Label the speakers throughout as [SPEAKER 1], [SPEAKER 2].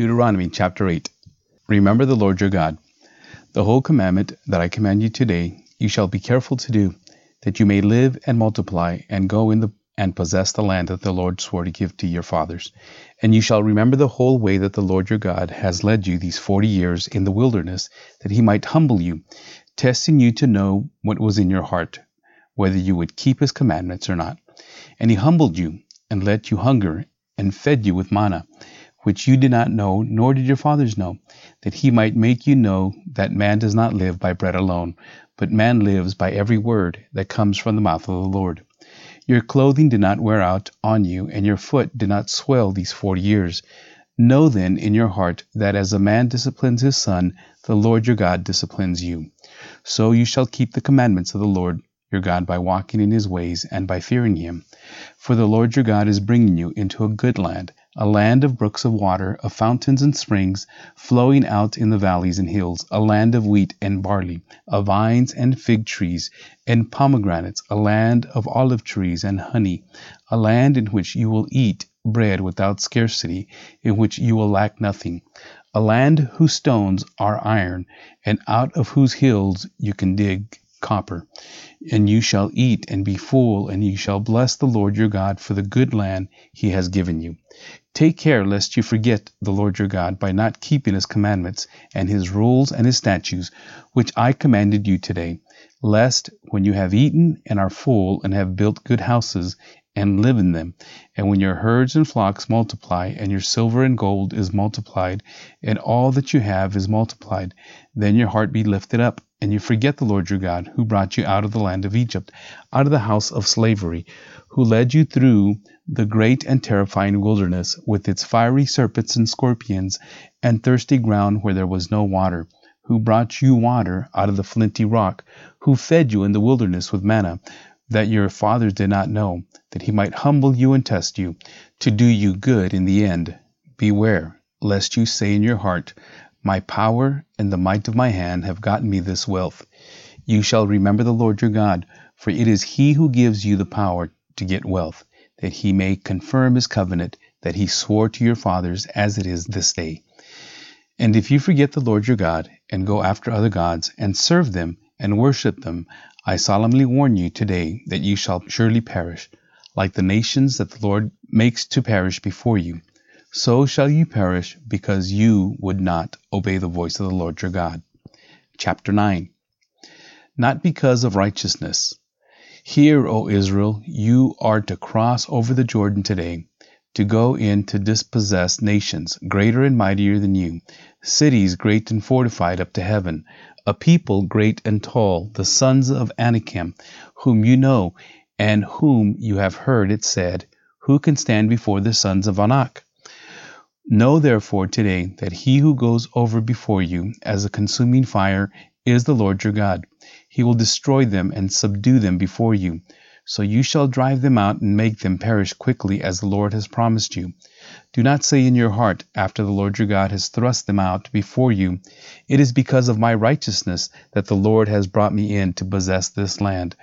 [SPEAKER 1] Deuteronomy chapter 8 Remember the Lord your God. The whole commandment that I command you today, you shall be careful to do, that you may live and multiply, and go in the and possess the land that the Lord swore to give to your fathers. And you shall remember the whole way that the Lord your God has led you these forty years in the wilderness, that he might humble you, testing you to know what was in your heart, whether you would keep his commandments or not. And he humbled you, and let you hunger, and fed you with manna which you did not know, nor did your fathers know, that he might make you know that man does not live by bread alone, but man lives by every word that comes from the mouth of the Lord. Your clothing did not wear out on you, and your foot did not swell these forty years. Know then in your heart that as a man disciplines his son, the Lord your God disciplines you. So you shall keep the commandments of the Lord your God by walking in his ways and by fearing him. For the Lord your God is bringing you into a good land a land of brooks of water, of fountains and springs, flowing out in the valleys and hills, a land of wheat and barley, of vines and fig trees and pomegranates, a land of olive trees and honey, a land in which you will eat bread without scarcity, in which you will lack nothing, a land whose stones are iron, and out of whose hills you can dig copper. And you shall eat and be full, and you shall bless the Lord your God for the good land he has given you. Take care lest you forget the Lord your God by not keeping his commandments and his rules and his statutes, which I commanded you today, lest when you have eaten and are full and have built good houses and live in them, and when your herds and flocks multiply, and your silver and gold is multiplied, and all that you have is multiplied, then your heart be lifted up, and you forget the Lord your God, who brought you out of the land of Egypt, out of the house of slavery, who led you through the great and terrifying wilderness, with its fiery serpents and scorpions, and thirsty ground where there was no water, who brought you water out of the flinty rock, who fed you in the wilderness with manna, that your fathers did not know, that he might humble you and test you, to do you good in the end. Beware, lest you say in your heart, My power and the might of my hand have gotten me this wealth. You shall remember the Lord your God, for it is he who gives you the power to get wealth that he may confirm his covenant that he swore to your fathers as it is this day. And if you forget the Lord your God, and go after other gods, and serve them, and worship them, I solemnly warn you today that you shall surely perish, like the nations that the Lord makes to perish before you. So shall you perish, because you would not obey the voice of the Lord your God. Chapter 9 Not because of righteousness, Hear, O Israel, you are to cross over the Jordan today, to go in to dispossess nations greater and mightier than you, cities great and fortified up to heaven, a people great and tall, the sons of Anakim, whom you know, and whom you have heard it said, Who can stand before the sons of Anak? Know therefore today that he who goes over before you as a consuming fire is the Lord your God. He will destroy them and subdue them before you. So you shall drive them out and make them perish quickly as the Lord has promised you. Do not say in your heart, after the Lord your God has thrust them out before you, It is because of my righteousness that the Lord has brought me in to possess this land,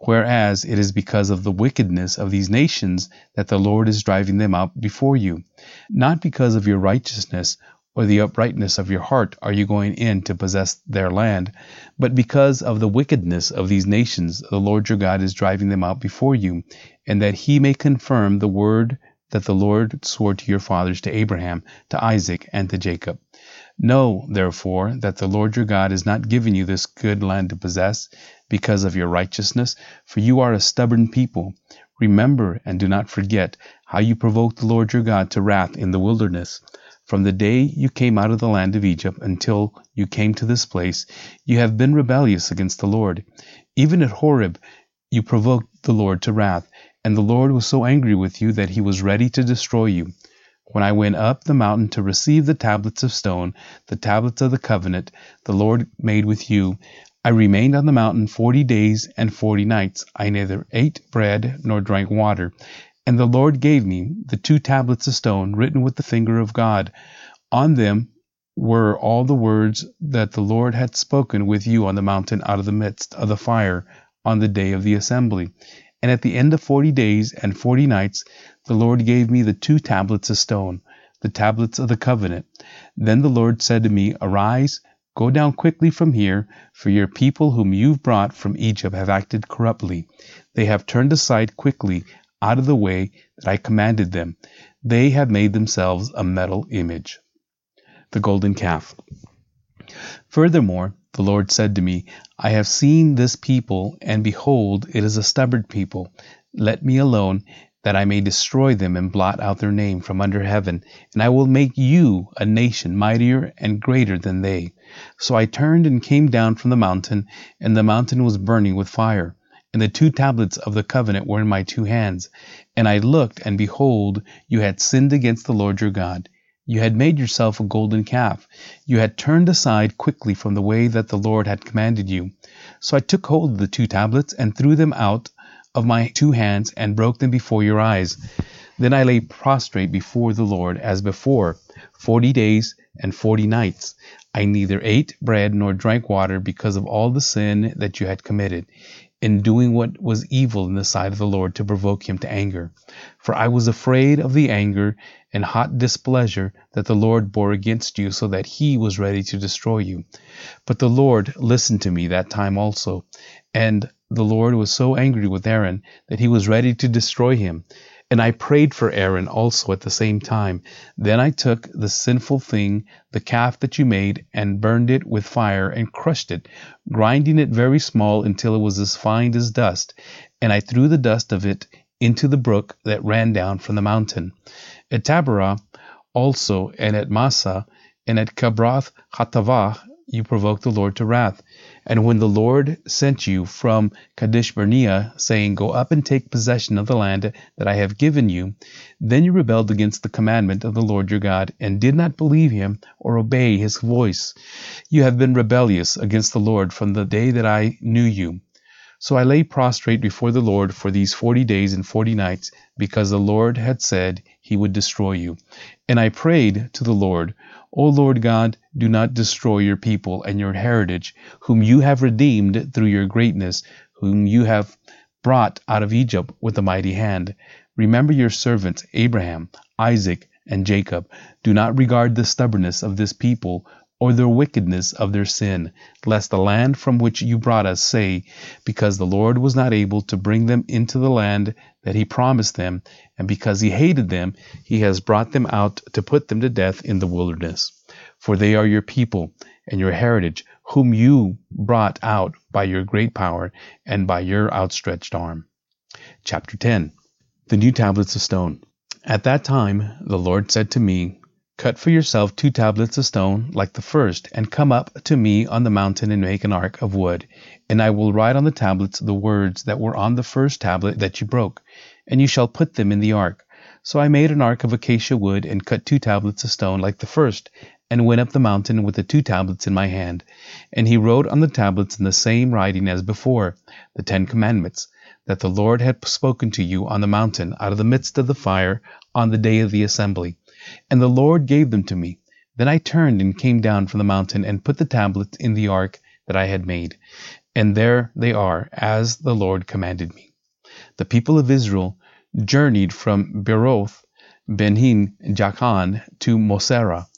[SPEAKER 1] whereas it is because of the wickedness of these nations that the Lord is driving them out before you. Not because of your righteousness or the uprightness of your heart are you going in to possess their land, but because of the wickedness of these nations the Lord your God is driving them out before you, and that he may confirm the word that the Lord swore to your fathers, to Abraham, to Isaac, and to Jacob. Know, therefore, that the Lord your God is not giving you this good land to possess because of your righteousness, for you are a stubborn people. Remember and do not forget how you provoked the Lord your God to wrath in the wilderness. From the day you came out of the land of Egypt until you came to this place, you have been rebellious against the Lord. Even at Horeb, you provoked the Lord to wrath, and the Lord was so angry with you that he was ready to destroy you. When I went up the mountain to receive the tablets of stone, the tablets of the covenant the Lord made with you, I remained on the mountain forty days and forty nights. I neither ate bread nor drank water. And the Lord gave me the two tablets of stone written with the finger of God. On them were all the words that the Lord had spoken with you on the mountain out of the midst of the fire on the day of the assembly. And at the end of forty days and forty nights, the Lord gave me the two tablets of stone. the tablets of the covenant. Then the Lord said to me, Arise, go down quickly from here, for your people whom you've brought from Egypt have acted corruptly. They have turned aside quickly out of the way that I commanded them. They have made themselves a metal image. The golden calf. Furthermore, the Lord said to me, I have seen this people, and behold, it is a stubborn people. Let me alone, that I may destroy them and blot out their name from under heaven, and I will make you a nation mightier and greater than they. So I turned and came down from the mountain, and the mountain was burning with fire. And the two tablets of the covenant were in my two hands. And I looked, and behold, you had sinned against the Lord your God. You had made yourself a golden calf. You had turned aside quickly from the way that the Lord had commanded you. So I took hold of the two tablets and threw them out of my two hands and broke them before your eyes. Then I lay prostrate before the Lord as before, forty days and forty nights. I neither ate bread nor drank water because of all the sin that you had committed in doing what was evil in the sight of the Lord to provoke him to anger. For I was afraid of the anger and hot displeasure that the Lord bore against you, so that he was ready to destroy you. But the Lord listened to me that time also, and the Lord was so angry with Aaron that he was ready to destroy him. And I prayed for Aaron also at the same time. Then I took the sinful thing, the calf that you made, and burned it with fire and crushed it, grinding it very small until it was as fine as dust. And I threw the dust of it into the brook that ran down from the mountain. At Taberah also, and at Massah, and at Kibroth Hattaavah, you provoked the Lord to wrath. And when the Lord sent you from Kadesh Barnea, saying, Go up and take possession of the land that I have given you, then you rebelled against the commandment of the Lord your God, and did not believe him or obey his voice. You have been rebellious against the Lord from the day that I knew you. So I lay prostrate before the Lord for these forty days and forty nights, because the Lord had said he would destroy you. And I prayed to the Lord, O Lord God, do not destroy your people and your heritage, whom you have redeemed through your greatness, whom you have brought out of Egypt with a mighty hand. Remember your servants Abraham, Isaac, and Jacob. Do not regard the stubbornness of this people, or the wickedness of their sin, lest the land from which you brought us say, Because the Lord was not able to bring them into the land that he promised them, and because he hated them, he has brought them out to put them to death in the wilderness. For they are your people and your heritage, whom you brought out by your great power and by your outstretched arm. Chapter 10 The New Tablets of Stone. At that time the Lord said to me, Cut for yourself two tablets of stone like the first, and come up to me on the mountain and make an ark of wood. And I will write on the tablets the words that were on the first tablet that you broke, and you shall put them in the ark. So I made an ark of acacia wood, and cut two tablets of stone like the first, and went up the mountain with the two tablets in my hand. And he wrote on the tablets in the same writing as before, the Ten Commandments, that the Lord had spoken to you on the mountain out of the midst of the fire on the day of the assembly. And the Lord gave them to me. Then I turned and came down from the mountain and put the tablets in the ark that I had made. And there they are, as the Lord commanded me. The people of Israel journeyed from Beeroth, Bene, Jaakan, to Moserah.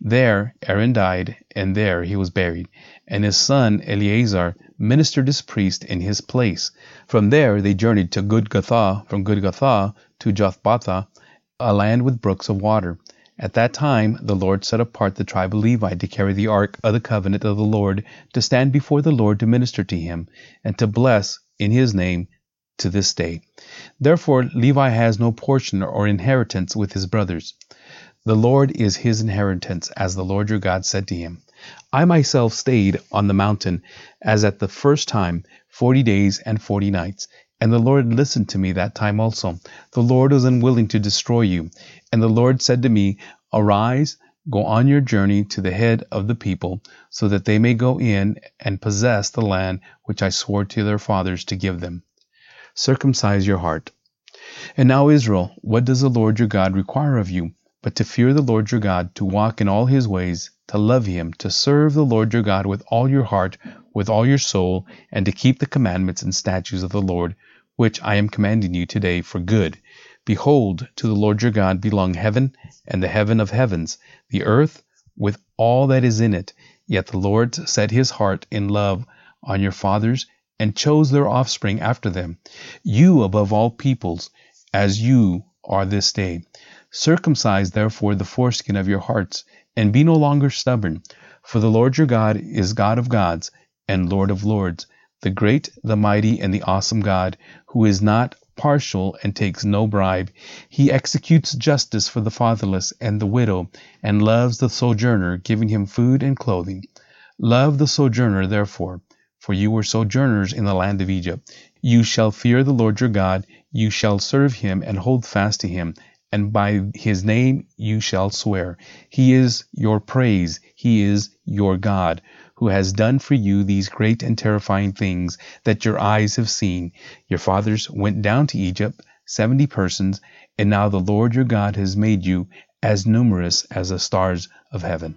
[SPEAKER 1] There Aaron died, and there he was buried, and his son Eleazar ministered as priest in his place. From there they journeyed to Gudgodah, from Gudgodah to Jotbathah, a land with brooks of water. At that time the Lord set apart the tribe of Levi to carry the ark of the covenant of the Lord, to stand before the Lord to minister to him, and to bless in his name to this day. Therefore Levi has no portion or inheritance with his brothers. The Lord is his inheritance, as the Lord your God said to him. I myself stayed on the mountain as at the first time, forty days and forty nights, and the Lord listened to me that time also. The Lord was unwilling to destroy you. And the Lord said to me, Arise, go on your journey to the head of the people, so that they may go in and possess the land which I swore to their fathers to give them. Circumcise your heart. And now, Israel, what does the Lord your God require of you? But to fear the Lord your God, to walk in all his ways, to love him, to serve the Lord your God with all your heart, with all your soul, and to keep the commandments and statutes of the Lord, which I am commanding you today for good. Behold, to the Lord your God belong heaven and the heaven of heavens, the earth with all that is in it. Yet the Lord set his heart in love on your fathers and chose their offspring after them, you above all peoples, as you are this day. Circumcise therefore the foreskin of your hearts, and be no longer stubborn. For the Lord your God is God of gods and Lord of lords, the great, the mighty, and the awesome God, who is not partial and takes no bribe. He executes justice for the fatherless and the widow, and loves the sojourner, giving him food and clothing. Love the sojourner, therefore, for you were sojourners in the land of Egypt. You shall fear the Lord your God, you shall serve him and hold fast to him, and by his name you shall swear. He is your praise, he is your God who has done for you these great and terrifying things that your eyes have seen. Your fathers went down to Egypt, seventy persons, and now the Lord your God has made you as numerous as the stars of heaven.